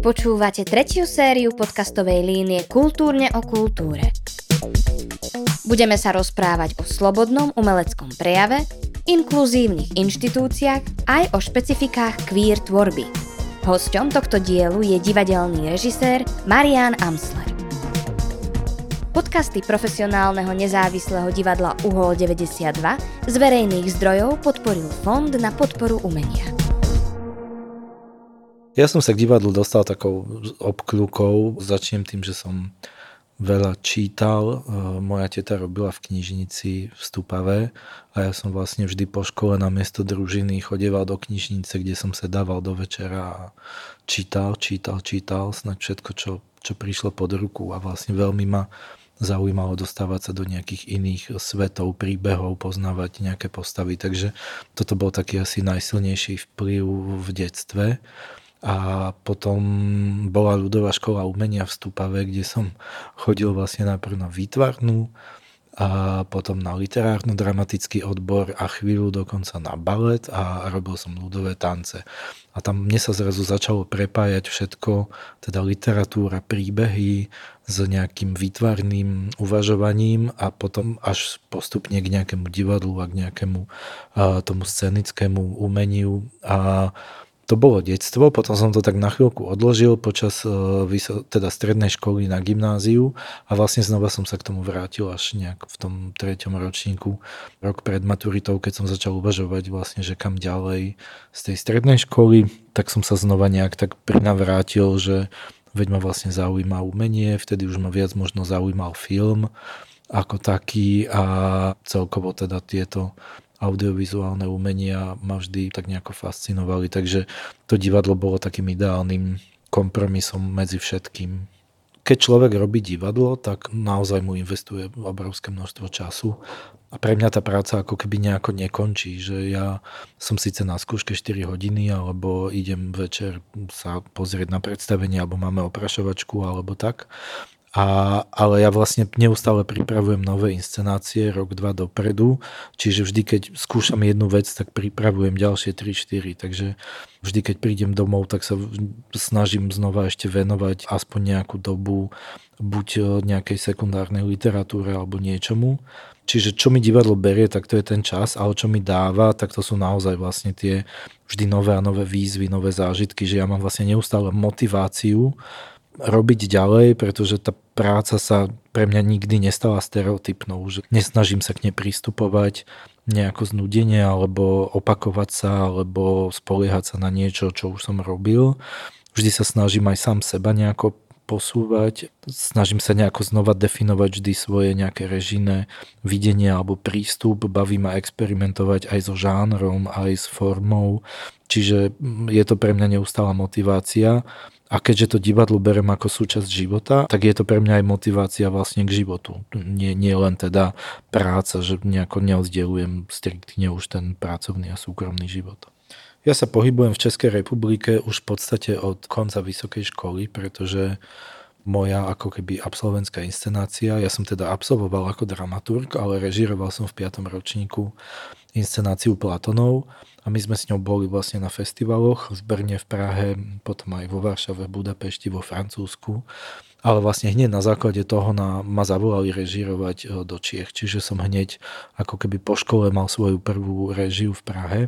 Počúvate tretiu sériu podcastovej línie Kultúrne o kultúre. Budeme sa rozprávať o slobodnom umeleckom prejave, inkluzívnych inštitúciách aj o špecifikách queer tvorby. Hosťom tohto dielu je divadelný režisér Marian Amsler. Podcasty profesionálneho nezávislého divadla Uhol 92 z verejných zdrojov podporil Fond na podporu umenia. Ja som sa k divadlu dostal takou obkľukou. Začnem tým, že som veľa čítal. E, moja teta robila v knižnici v Stupave a ja som vlastne vždy po škole na miesto družiny chodieval do knižnice, kde som sa dával do večera a čítal, čítal, čítal, snad všetko, čo, čo prišlo pod ruku a vlastne veľmi ma zaujímalo dostávať sa do nejakých iných svetov, príbehov, poznávať nejaké postavy. Takže toto bol taký asi najsilnejší vplyv v detstve. A potom bola ľudová škola umenia v Stupave, kde som chodil vlastne najprv na výtvarnú, a potom na literárno-dramatický odbor a chvíľu dokonca na balet a robil som ľudové tance. A tam mne sa zrazu začalo prepájať všetko, teda literatúra, príbehy s nejakým výtvarným uvažovaním a potom až postupne k nejakému divadlu a k nejakému a, tomu scenickému umeniu. A to bolo detstvo, potom som to tak na chvíľku odložil počas e, teda strednej školy na gymnáziu a vlastne znova som sa k tomu vrátil až nejak v tom treťom ročníku, rok pred maturitou, keď som začal uvažovať vlastne, že kam ďalej z tej strednej školy, tak som sa znova nejak tak prinavrátil, že veď ma vlastne zaujíma umenie, vtedy už ma viac možno zaujímal film ako taký a celkovo teda tieto audiovizuálne umenia ma vždy tak nejako fascinovali, takže to divadlo bolo takým ideálnym kompromisom medzi všetkým. Keď človek robí divadlo, tak naozaj mu investuje obrovské množstvo času a pre mňa tá práca ako keby nejako nekončí, že ja som síce na skúške 4 hodiny, alebo idem večer sa pozrieť na predstavenie, alebo máme oprašovačku, alebo tak, a, ale ja vlastne neustále pripravujem nové inscenácie rok, dva dopredu, čiže vždy, keď skúšam jednu vec, tak pripravujem ďalšie 3-4, takže vždy, keď prídem domov, tak sa snažím znova ešte venovať aspoň nejakú dobu buď e, nejakej sekundárnej literatúre alebo niečomu. Čiže čo mi divadlo berie, tak to je ten čas, ale čo mi dáva, tak to sú naozaj vlastne tie vždy nové a nové výzvy, nové zážitky, že ja mám vlastne neustále motiváciu robiť ďalej, pretože tá práca sa pre mňa nikdy nestala stereotypnou, že nesnažím sa k nej pristupovať nejako znudenie alebo opakovať sa alebo spoliehať sa na niečo, čo už som robil. Vždy sa snažím aj sám seba nejako posúvať. Snažím sa nejako znova definovať vždy svoje nejaké režijné videnie alebo prístup. Baví ma experimentovať aj so žánrom, aj s formou. Čiže je to pre mňa neustála motivácia a keďže to divadlo berem ako súčasť života, tak je to pre mňa aj motivácia vlastne k životu. Nie, nie len teda práca, že nejako neoddielujem striktne už ten pracovný a súkromný život. Ja sa pohybujem v Českej republike už v podstate od konca vysokej školy, pretože moja ako keby absolventská inscenácia, ja som teda absolvoval ako dramaturg, ale režiroval som v 5. ročníku inscenáciu Platonov a my sme s ňou boli vlastne na festivaloch v Brne, v Prahe, potom aj vo Varšave, v Budapešti, vo Francúzsku. Ale vlastne hneď na základe toho na, ma zavolali režírovať e, do Čiech. Čiže som hneď ako keby po škole mal svoju prvú režiu v Prahe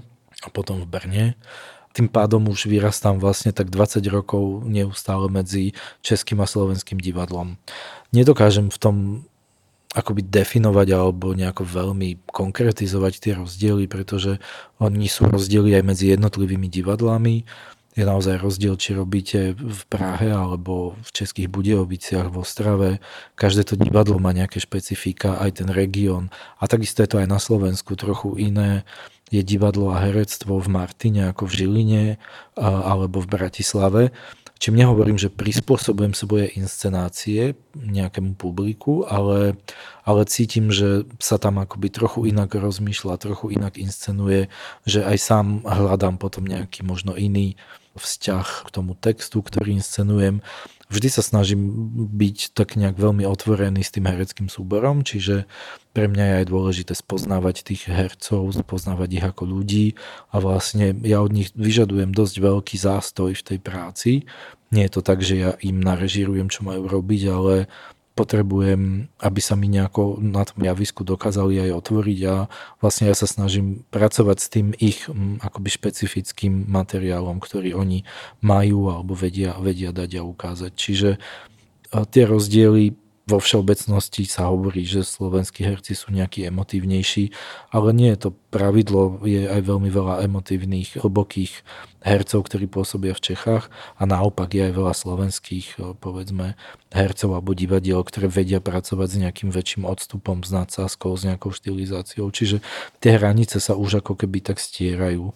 a potom v Brne. Tým pádom už vyrastám vlastne tak 20 rokov neustále medzi českým a slovenským divadlom. Nedokážem v tom akoby definovať alebo nejako veľmi konkretizovať tie rozdiely, pretože oni sú rozdiely aj medzi jednotlivými divadlami. Je naozaj rozdiel, či robíte v Prahe alebo v Českých Budioviciach, v Ostrave. Každé to divadlo má nejaké špecifika, aj ten región. A takisto je to aj na Slovensku trochu iné. Je divadlo a herectvo v Martine ako v Žiline alebo v Bratislave. Čím nehovorím, že prispôsobujem svoje inscenácie nejakému publiku, ale, ale cítim, že sa tam akoby trochu inak rozmýšľa, trochu inak inscenuje, že aj sám hľadám potom nejaký možno iný vzťah k tomu textu, ktorý inscenujem. Vždy sa snažím byť tak nejak veľmi otvorený s tým hereckým súborom, čiže pre mňa je aj dôležité spoznávať tých hercov, spoznávať ich ako ľudí a vlastne ja od nich vyžadujem dosť veľký zástoj v tej práci. Nie je to tak, že ja im narežírujem, čo majú robiť, ale potrebujem, aby sa mi nejako na tom javisku dokázali aj otvoriť a vlastne ja sa snažím pracovať s tým ich akoby špecifickým materiálom, ktorý oni majú alebo vedia, vedia dať a ukázať. Čiže tie rozdiely vo všeobecnosti sa hovorí, že slovenskí herci sú nejakí emotívnejší, ale nie je to pravidlo, je aj veľmi veľa emotívnych, hlbokých hercov, ktorí pôsobia v Čechách a naopak je aj veľa slovenských, eh, povedzme, hercov alebo divadiel, ktoré vedia pracovať s nejakým väčším odstupom, s nadsázkou, s nejakou štilizáciou. Čiže tie hranice sa už ako keby tak stierajú.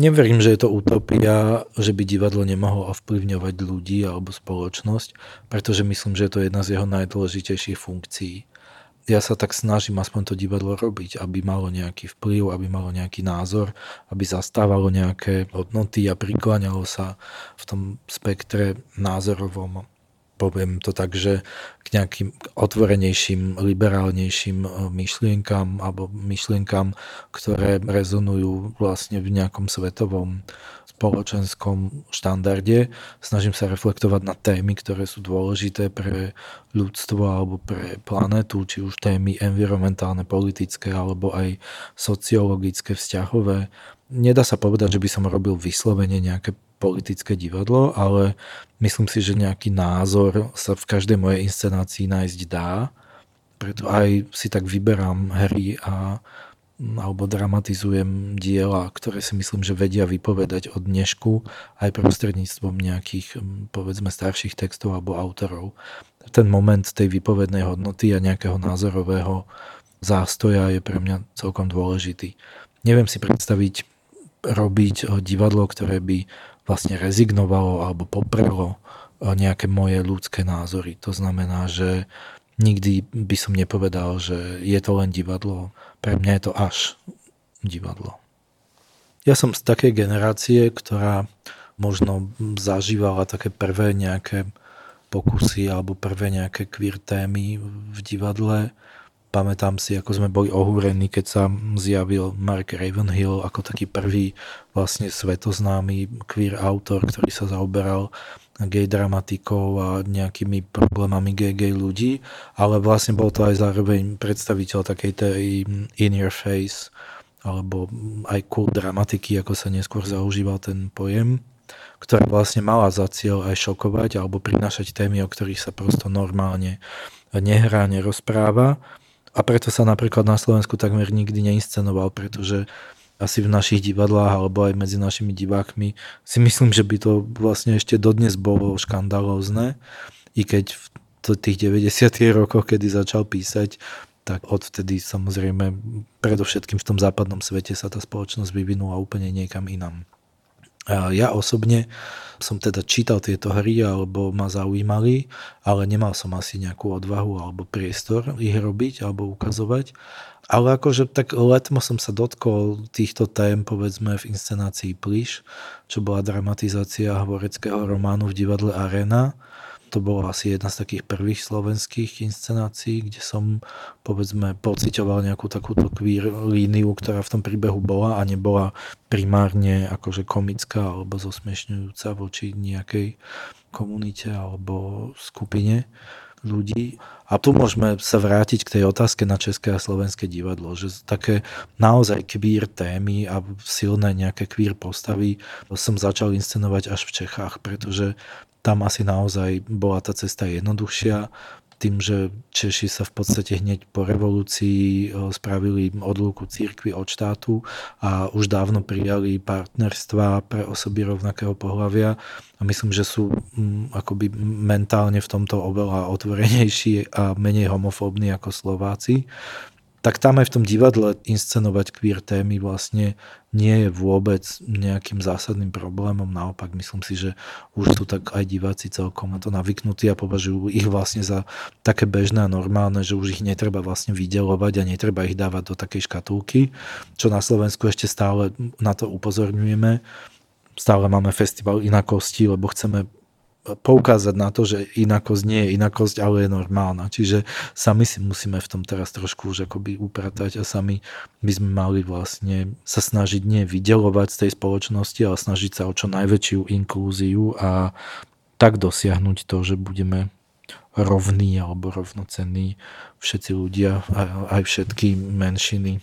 Neverím, že je to utopia, že by divadlo nemohlo ovplyvňovať ľudí alebo spoločnosť, pretože myslím, že je to jedna z jeho najdôležitejších funkcií. Ja sa tak snažím aspoň to divadlo robiť, aby malo nejaký vplyv, aby malo nejaký názor, aby zastávalo nejaké hodnoty a prikláňalo sa v tom spektre názorovom poviem to tak, že k nejakým otvorenejším, liberálnejším e, myšlienkam alebo myšlienkam, ktoré rezonujú vlastne v nejakom svetovom spoločenskom štandarde. Snažím sa reflektovať na témy, ktoré sú dôležité pre ľudstvo alebo pre planetu, či už témy environmentálne, politické alebo aj sociologické, vzťahové. Nedá sa povedať, že by som robil vyslovene nejaké politické divadlo, ale myslím si, že nejaký názor sa v každej mojej inscenácii nájsť dá. Preto aj si tak vyberám hry a alebo dramatizujem diela, ktoré si myslím, že vedia vypovedať od dnešku aj prostredníctvom nejakých, povedzme, starších textov alebo autorov. Ten moment tej vypovednej hodnoty a nejakého názorového zástoja je pre mňa celkom dôležitý. Neviem si predstaviť robiť divadlo, ktoré by vlastne rezignovalo alebo poprelo eh, nejaké moje ľudské názory. To znamená, že nikdy by som nepovedal, že je to len divadlo. Pre mňa je to až divadlo. Ja som z takej generácie, ktorá možno zažívala také prvé nejaké pokusy alebo prvé nejaké queer témy v divadle Pamätám si, ako sme boli ohúrení, keď sa zjavil Mark Ravenhill ako taký prvý vlastne svetoznámy queer autor, ktorý sa zaoberal gay dramatikou a nejakými problémami gay, gay ľudí, ale vlastne bol to aj zároveň predstaviteľ takej tej in your face alebo aj cool dramatiky, ako sa neskôr zaužíval ten pojem, ktorá vlastne mala za cieľ aj šokovať alebo prinášať témy, o ktorých sa prosto normálne nehrá, nerozpráva a preto sa napríklad na Slovensku takmer nikdy neinscenoval, pretože asi v našich divadlách alebo aj medzi našimi divákmi si myslím, že by to vlastne ešte dodnes bolo škandalózne, i keď v tých 90. rokoch, kedy začal písať, tak odvtedy samozrejme predovšetkým v tom západnom svete sa tá spoločnosť vyvinula úplne niekam inam. Ja osobne som teda čítal tieto hry alebo ma zaujímali, ale nemal som asi nejakú odvahu alebo priestor ich robiť alebo ukazovať. Ale akože tak letmo som sa dotkol týchto tém, povedzme v inscenácii Pliš, čo bola dramatizácia hovoreckého románu v divadle Arena to bolo asi jedna z takých prvých slovenských inscenácií, kde som povedzme pocitoval nejakú takúto queer líniu, ktorá v tom príbehu bola a nebola primárne akože komická alebo zosmiešňujúca voči nejakej komunite alebo skupine ľudí. A tu môžeme sa vrátiť k tej otázke na České a Slovenské divadlo, že také naozaj queer témy a silné nejaké queer postavy som začal inscenovať až v Čechách, pretože tam asi naozaj bola tá cesta jednoduchšia. Tým, že Češi sa v podstate hneď po revolúcii spravili odlúku církvy od štátu a už dávno prijali partnerstva pre osoby rovnakého pohľavia a myslím, že sú akoby mentálne v tomto oveľa otvorenejší a menej homofóbni ako Slováci tak tam aj v tom divadle inscenovať queer témy vlastne nie je vôbec nejakým zásadným problémom. Naopak myslím si, že už sú tak aj diváci celkom na to navyknutí a považujú ich vlastne za také bežné a normálne, že už ich netreba vlastne vydelovať a netreba ich dávať do takej škatulky, čo na Slovensku ešte stále na to upozorňujeme. Stále máme festival inakosti, lebo chceme poukázať na to, že inakosť nie je inakosť, ale je normálna. Čiže sami si musíme v tom teraz trošku už akoby upratať a sami by sme mali vlastne sa snažiť nie vydelovať z tej spoločnosti, ale snažiť sa o čo najväčšiu inklúziu a tak dosiahnuť to, že budeme rovní alebo rovnocenní všetci ľudia, aj všetky menšiny.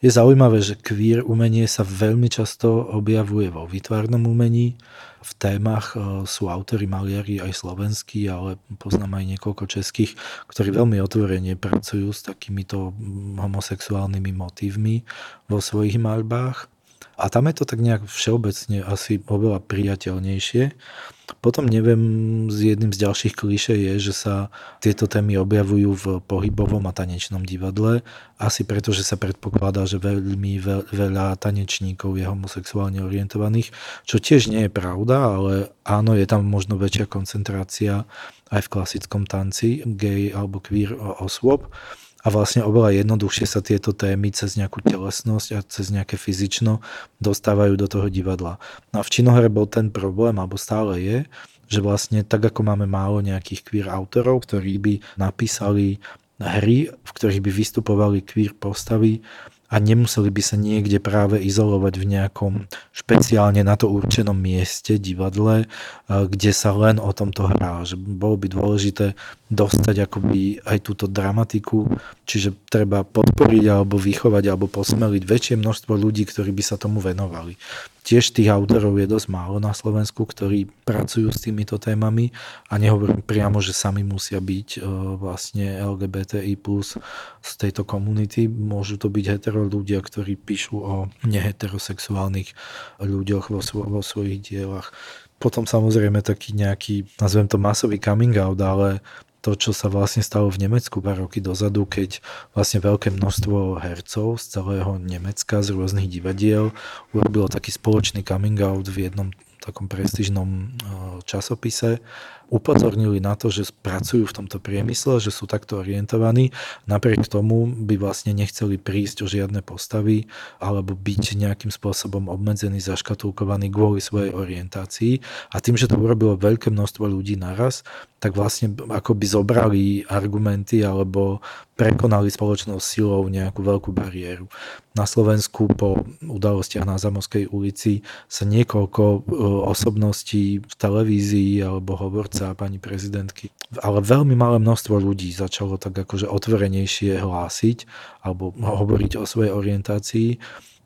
Je zaujímavé, že queer umenie sa veľmi často objavuje vo výtvarnom umení. V témach e, sú autory maliari aj slovenskí, ale poznám aj niekoľko českých, ktorí veľmi otvorene pracujú s takýmito homosexuálnymi motívmi vo svojich maľbách. A tam je to tak nejak všeobecne asi oveľa priateľnejšie. Potom neviem, z jedným z ďalších klíše je, že sa tieto témy objavujú v pohybovom a tanečnom divadle. Asi preto, že sa predpokladá, že veľmi veľa tanečníkov je homosexuálne orientovaných, čo tiež nie je pravda, ale áno, je tam možno väčšia koncentrácia aj v klasickom tanci gay alebo queer osôb a vlastne oveľa jednoduchšie sa tieto témy cez nejakú telesnosť a cez nejaké fyzično dostávajú do toho divadla. No a v činohre bol ten problém, alebo stále je, že vlastne tak ako máme málo nejakých queer autorov, ktorí by napísali hry, v ktorých by vystupovali queer postavy, a nemuseli by sa niekde práve izolovať v nejakom špeciálne na to určenom mieste, divadle, eh, kde sa len o tomto hrá. Že bolo by dôležité dostať akoby aj túto dramatiku, čiže treba podporiť alebo vychovať alebo posmeliť väčšie množstvo ľudí, ktorí by sa tomu venovali. Tiež tých autorov je dosť málo na Slovensku, ktorí pracujú s týmito témami a nehovorím priamo, že sami musia byť e, vlastne LGBTI plus z tejto komunity. Môžu to byť hetero ľudia, ktorí píšu o neheterosexuálnych ľuďoch vo, svo- vo svojich dielach. Potom samozrejme taký nejaký, nazvem to masový coming out, ale to, čo sa vlastne stalo v Nemecku pár roky dozadu, keď vlastne veľké množstvo hercov z celého Nemecka, z rôznych divadiel urobilo taký spoločný coming out v jednom takom prestížnom eh, časopise upozornili na to, že pracujú v tomto priemysle, že sú takto orientovaní. Napriek tomu by vlastne nechceli prísť o žiadne postavy alebo byť nejakým spôsobom obmedzený, zaškatulkovaný kvôli svojej orientácii. A tým, že to urobilo veľké množstvo ľudí naraz, tak vlastne ako by zobrali argumenty alebo prekonali spoločnou silou nejakú veľkú bariéru. Na Slovensku po udalostiach na Zamovskej ulici sa niekoľko e, osobností v televízii alebo hovorca pani prezidentky, ale veľmi malé množstvo ľudí začalo tak akože otvorenejšie hlásiť alebo hovoriť o svojej orientácii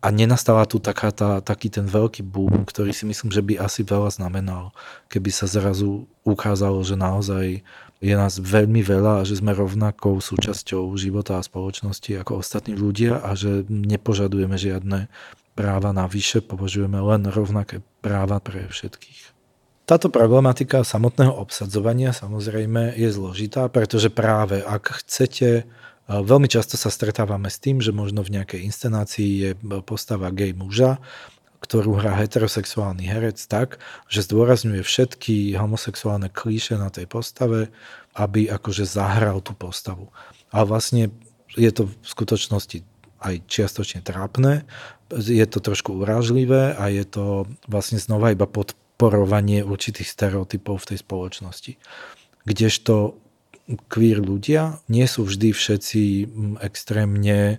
a nenastala tu taká tá, taký ten veľký boom, ktorý si myslím, že by asi veľa znamenal, keby sa zrazu ukázalo, že naozaj je nás veľmi veľa a že sme rovnakou súčasťou života a spoločnosti ako ostatní ľudia a že nepožadujeme žiadne práva navyše, považujeme len rovnaké práva pre všetkých. Táto problematika samotného obsadzovania samozrejme je zložitá, pretože práve ak chcete Veľmi často sa stretávame s tým, že možno v nejakej inscenácii je postava gay muža, ktorú hrá heterosexuálny herec tak, že zdôrazňuje všetky homosexuálne klíše na tej postave, aby akože zahral tú postavu. A vlastne je to v skutočnosti aj čiastočne trápne, je to trošku urážlivé a je to vlastne znova iba podporovanie určitých stereotypov v tej spoločnosti. Kdežto queer ľudia nie sú vždy všetci mm, extrémne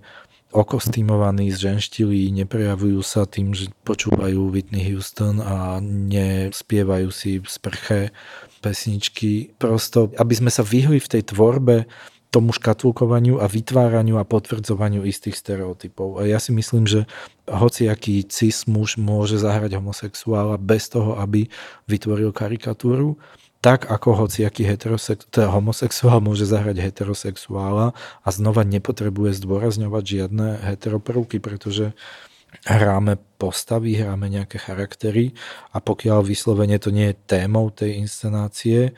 okostýmovaní, zženštili, neprejavujú sa tým, že počúvajú Whitney Houston a nespievajú si v sprche pesničky. Prosto, aby sme sa vyhli v tej tvorbe tomu škatulkovaniu a vytváraniu a potvrdzovaniu istých stereotypov. A ja si myslím, že hociaký cis muž môže zahrať homosexuála bez toho, aby vytvoril karikatúru tak ako hociaký heterosex, teda homosexuál môže zahrať heterosexuála a znova nepotrebuje zdôrazňovať žiadne heteroprvky, pretože hráme postavy, hráme nejaké charaktery a pokiaľ vyslovene to nie je témou tej inscenácie,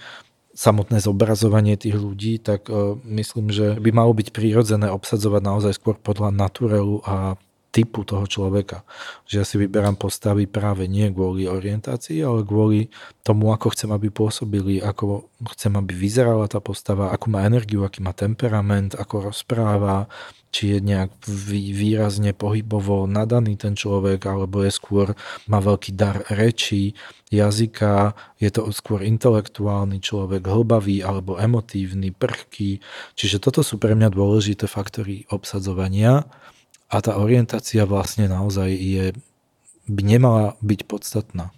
samotné zobrazovanie tých ľudí, tak uh, myslím, že by malo byť prírodzené obsadzovať naozaj skôr podľa naturelu a typu toho človeka. Že ja si vyberám postavy práve nie kvôli orientácii, ale kvôli tomu, ako chcem, aby pôsobili, ako chcem, aby vyzerala tá postava, akú má energiu, aký má temperament, ako rozpráva, či je nejak výrazne pohybovo nadaný ten človek, alebo je skôr, má veľký dar reči, jazyka, je to skôr intelektuálny človek, hlbavý alebo emotívny, prchký. Čiže toto sú pre mňa dôležité faktory obsadzovania a tá orientácia vlastne naozaj je, by nemala byť podstatná.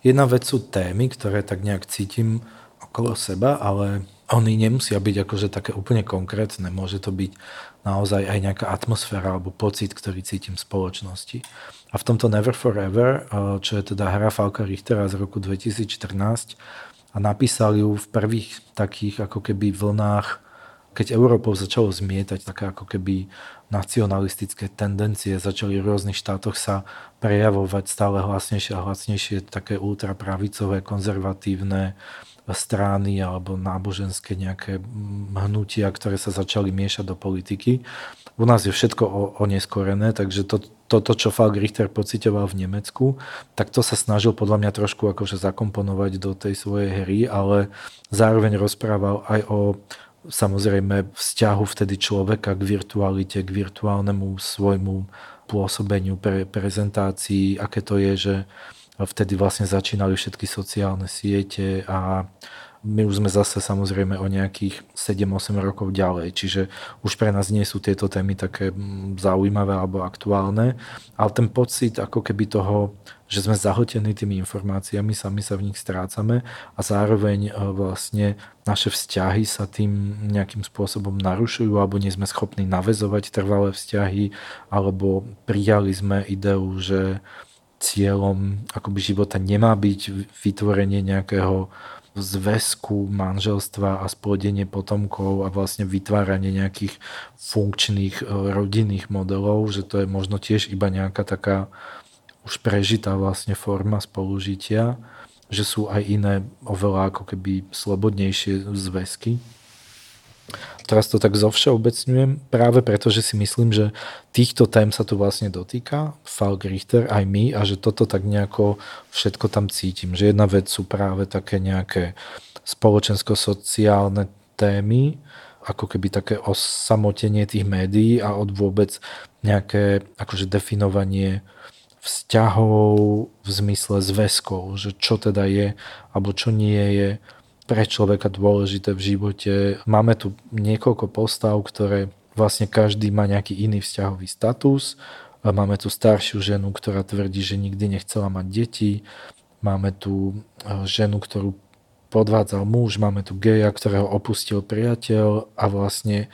Jedna vec sú témy, ktoré tak nejak cítim okolo seba, ale oni nemusia byť akože také úplne konkrétne. Môže to byť naozaj aj nejaká atmosféra alebo pocit, ktorý cítim v spoločnosti. A v tomto Never Forever, eh, čo je teda hra Falka Richtera z roku 2014 a napísali ju v prvých takých ako keby vlnách, keď Európou začalo zmietať také ako keby nacionalistické tendencie, začali v rôznych štátoch sa prejavovať stále hlasnejšie a hlasnejšie také ultrapravicové, konzervatívne strany alebo náboženské nejaké hnutia, ktoré sa začali miešať do politiky. U nás je všetko oneskorené, takže to, toto, čo Falk Richter pocitoval v Nemecku, tak to sa snažil podľa mňa trošku akože zakomponovať do tej svojej hry, ale zároveň rozprával aj o samozrejme vzťahu vtedy človeka k virtualite, k virtuálnemu svojmu pôsobeniu, pre prezentácii, aké to je, že vtedy vlastne začínali všetky sociálne siete a my už sme zase samozrejme o nejakých 7-8 rokov ďalej, čiže už pre nás nie sú tieto témy také mm, zaujímavé alebo aktuálne, ale ten pocit ako keby toho, že sme zahltení tými informáciami, sami sa v nich strácame a zároveň e, vlastne naše vzťahy sa tým nejakým spôsobom narušujú alebo nie sme schopní navezovať trvalé vzťahy alebo prijali sme ideu, že cieľom akoby života nemá byť vytvorenie nejakého zväzku, manželstva a splodenie potomkov a vlastne vytváranie nejakých funkčných e, rodinných modelov, že to je možno tiež iba nejaká taká už prežitá vlastne forma spolužitia, že sú aj iné oveľa ako keby slobodnejšie zväzky. Teraz to tak zovšeobecňujem, práve preto, že si myslím, že týchto tém sa tu vlastne dotýka, Falk Richter, aj my, a že toto tak nejako všetko tam cítim. Že jedna vec sú práve také nejaké spoločensko-sociálne témy, ako keby také osamotenie tých médií a od vôbec nejaké akože definovanie vzťahov v zmysle zväzkov, že čo teda je, alebo čo nie je, pre človeka dôležité v živote. Máme tu niekoľko postav, ktoré vlastne každý má nejaký iný vzťahový status. Máme tu staršiu ženu, ktorá tvrdí, že nikdy nechcela mať deti. Máme tu e, ženu, ktorú podvádzal muž, máme tu geja, ktorého opustil priateľ a vlastne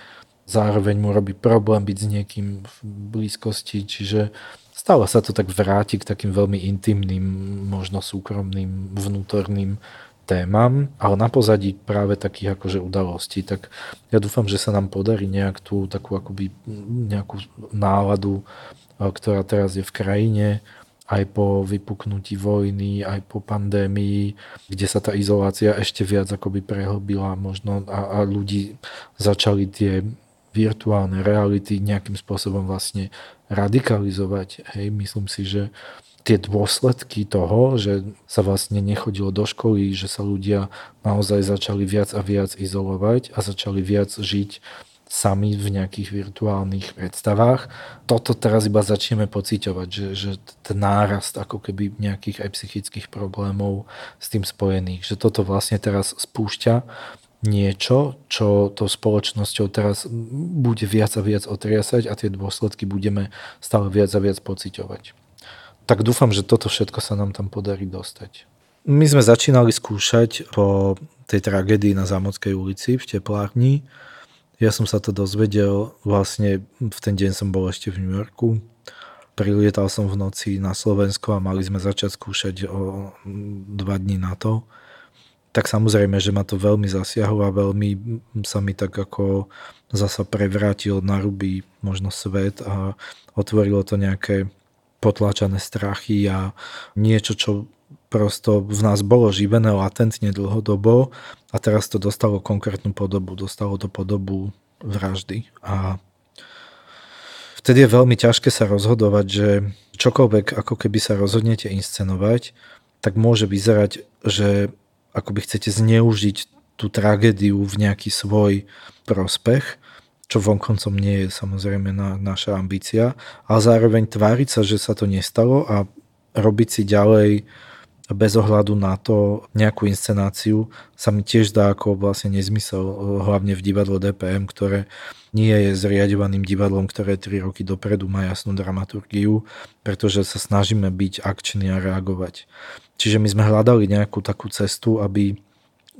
zároveň mu robí problém byť s niekým v blízkosti, čiže stále sa to tak vráti k takým veľmi intimným, možno súkromným, vnútorným témam, ale na pozadí práve takých akože udalostí. Tak ja dúfam, že sa nám podarí nejak tú takú akoby nejakú náladu, ktorá teraz je v krajine, aj po vypuknutí vojny, aj po pandémii, kde sa tá izolácia ešte viac akoby prehlbila možno a, a ľudí začali tie virtuálne reality nejakým spôsobom vlastne radikalizovať. Hej, myslím si, že tie dôsledky toho, že sa vlastne nechodilo do školy, že sa ľudia naozaj začali viac a viac izolovať a začali viac žiť sami v nejakých virtuálnych predstavách. Toto teraz iba začneme pociťovať, že, že ten nárast ako keby nejakých aj psychických problémov s tým spojených, že toto vlastne teraz spúšťa niečo, čo to spoločnosťou teraz bude viac a viac otriasať a tie dôsledky budeme stále viac a viac pociťovať tak dúfam, že toto všetko sa nám tam podarí dostať. My sme začínali skúšať po tej tragédii na Zámodskej ulici v teplárni. Ja som sa to dozvedel, vlastne v ten deň som bol ešte v New Yorku. Prilietal som v noci na Slovensko a mali sme začať skúšať o dva dní na to. Tak samozrejme, že ma to veľmi zasiahlo a veľmi sa mi tak ako zasa prevrátil na ruby možno svet a otvorilo to nejaké potláčané strachy a niečo, čo prosto v nás bolo živené latentne dlhodobo a teraz to dostalo konkrétnu podobu. Dostalo to podobu vraždy a vtedy je veľmi ťažké sa rozhodovať, že čokoľvek ako keby sa rozhodnete inscenovať, tak môže vyzerať, že akoby chcete zneužiť tú tragédiu v nejaký svoj prospech, čo vonkoncom nie je samozrejme na, naša ambícia, ale zároveň tváriť sa, že sa to nestalo a robiť si ďalej bez ohľadu na to nejakú inscenáciu sa mi tiež dá ako vlastne nezmysel, hlavne v divadle DPM, ktoré nie je zriadovaným divadlom, ktoré 3 roky dopredu má jasnú dramaturgiu, pretože sa snažíme byť akční a reagovať. Čiže my sme hľadali nejakú takú cestu, aby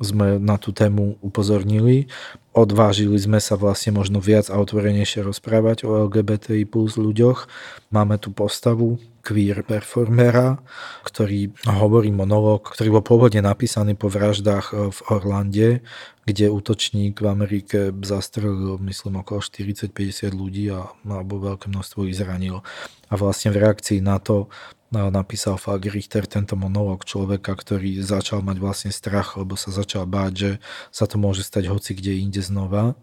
sme na tú tému upozornili. Odvážili sme sa vlastne možno viac a otvorenejšie rozprávať o LGBTI plus ľuďoch. Máme tu postavu queer performera, ktorý hovorí monológ, ktorý bol pôvodne napísaný po vraždách v Orlande, kde útočník v Amerike zastrelil, myslím, okolo 40-50 ľudí a, alebo veľké množstvo ich zranil. A vlastne v reakcii na to napísal Falk Richter tento monológ človeka, ktorý začal mať vlastne strach, lebo sa začal báť, že sa to môže stať hoci kde inde znova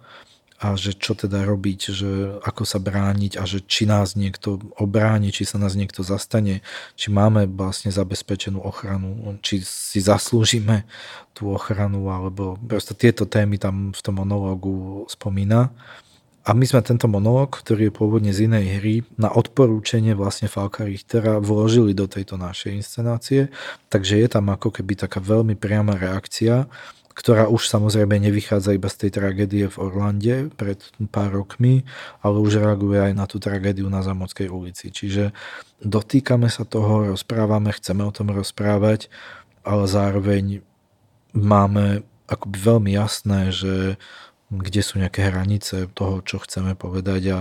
a že čo teda robiť, že ako sa brániť a že či nás niekto obráni, či sa nás niekto zastane, či máme vlastne zabezpečenú ochranu, či si zaslúžime tú ochranu, alebo proste tieto témy tam v tom monológu spomína. A my sme tento monológ, ktorý je pôvodne z inej hry, na odporúčanie vlastne Falka Richtera vložili do tejto našej inscenácie, takže je tam ako keby taká veľmi priama reakcia, ktorá už samozrejme nevychádza iba z tej tragédie v Orlande pred pár rokmi, ale už reaguje aj na tú tragédiu na Zamockej ulici. Čiže dotýkame sa toho, rozprávame, chceme o tom rozprávať, ale zároveň máme akoby veľmi jasné, že kde sú nejaké hranice toho, čo chceme povedať a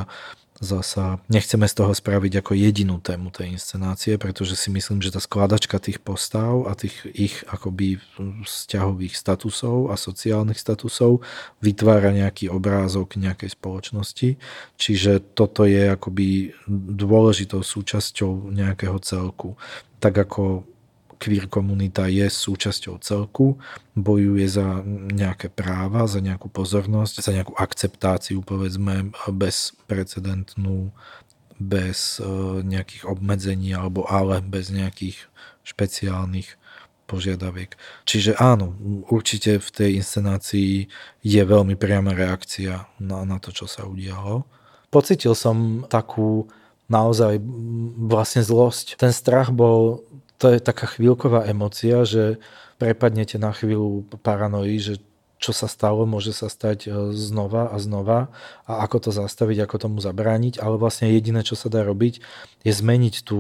zasa nechceme z toho spraviť ako jedinú tému tej inscenácie, pretože si myslím, že tá skladačka tých postav a tých ich akoby vzťahových statusov a sociálnych statusov vytvára nejaký obrázok nejakej spoločnosti. Čiže toto je akoby dôležitou súčasťou nejakého celku. Tak ako queer komunita je súčasťou celku, bojuje za nejaké práva, za nejakú pozornosť, za nejakú akceptáciu, povedzme, bezprecedentnú, bez e, nejakých obmedzení alebo ale bez nejakých špeciálnych požiadaviek. Čiže áno, určite v tej inscenácii je veľmi priama reakcia na, na to, čo sa udialo. Pocitil som takú naozaj vlastne zlosť. Ten strach bol to je taká chvíľková emocia, že prepadnete na chvíľu paranoji, že čo sa stalo, môže sa stať e, znova a znova a ako to zastaviť, ako tomu zabrániť, ale vlastne jediné, čo sa dá robiť, je zmeniť tú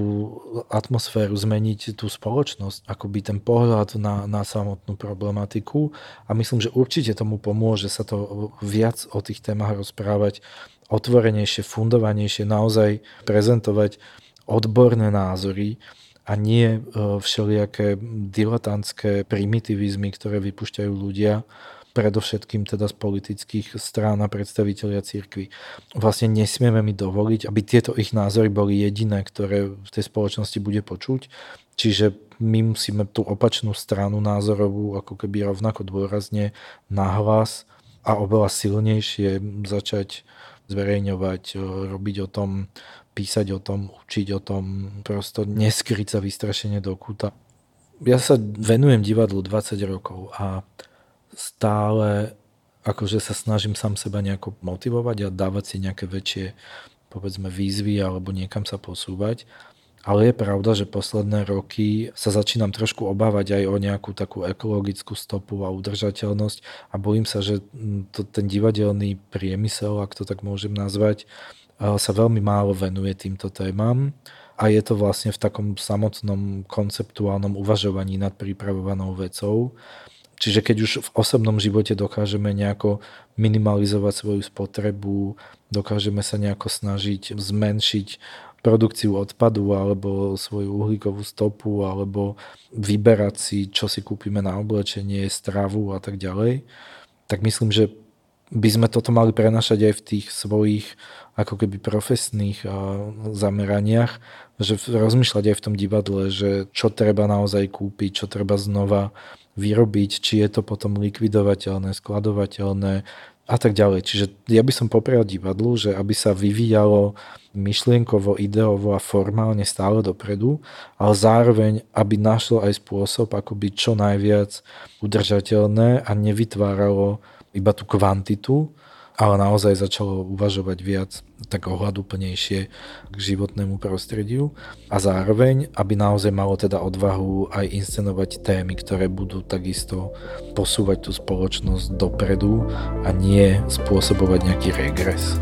atmosféru, zmeniť tú spoločnosť, akoby ten pohľad na, na samotnú problematiku. A myslím, že určite tomu pomôže sa to viac o tých témach rozprávať, otvorenejšie, fundovanejšie, naozaj prezentovať odborné názory, a nie e, všelijaké diletantské primitivizmy, ktoré vypúšťajú ľudia, predovšetkým teda z politických strán a predstaviteľia církvy. Vlastne nesmieme mi dovoliť, aby tieto ich názory boli jediné, ktoré v tej spoločnosti bude počuť. Čiže my musíme tú opačnú stranu názorovú ako keby rovnako dôrazne nahlas a oveľa silnejšie začať zverejňovať, robiť o tom písať o tom, učiť o tom, prosto neskryť sa vystrašenie do kúta. Ja sa venujem divadlu 20 rokov a stále akože sa snažím sám seba nejako motivovať a dávať si nejaké väčšie povedzme výzvy alebo niekam sa posúvať. Ale je pravda, že posledné roky sa začínam trošku obávať aj o nejakú takú ekologickú stopu a udržateľnosť a bojím sa, že to, ten divadelný priemysel, ak to tak môžem nazvať, sa veľmi málo venuje týmto témam a je to vlastne v takom samotnom konceptuálnom uvažovaní nad pripravovanou vecou. Čiže keď už v osobnom živote dokážeme nejako minimalizovať svoju spotrebu, dokážeme sa nejako snažiť zmenšiť produkciu odpadu alebo svoju uhlíkovú stopu alebo vyberať si, čo si kúpime na oblečenie, stravu a tak ďalej, tak myslím, že by sme toto mali prenašať aj v tých svojich ako keby profesných zameraniach, že rozmýšľať aj v tom divadle, že čo treba naozaj kúpiť, čo treba znova vyrobiť, či je to potom likvidovateľné, skladovateľné, a tak ďalej. Čiže ja by som poprial divadlu, že aby sa vyvíjalo myšlienkovo, ideovo a formálne stále dopredu, ale zároveň, aby našlo aj spôsob, ako byť čo najviac udržateľné a nevytváralo iba tú kvantitu, ale naozaj začalo uvažovať viac tak ohľadúplnejšie k životnému prostrediu a zároveň, aby naozaj malo teda odvahu aj inscenovať témy, ktoré budú takisto posúvať tú spoločnosť dopredu a nie spôsobovať nejaký regres.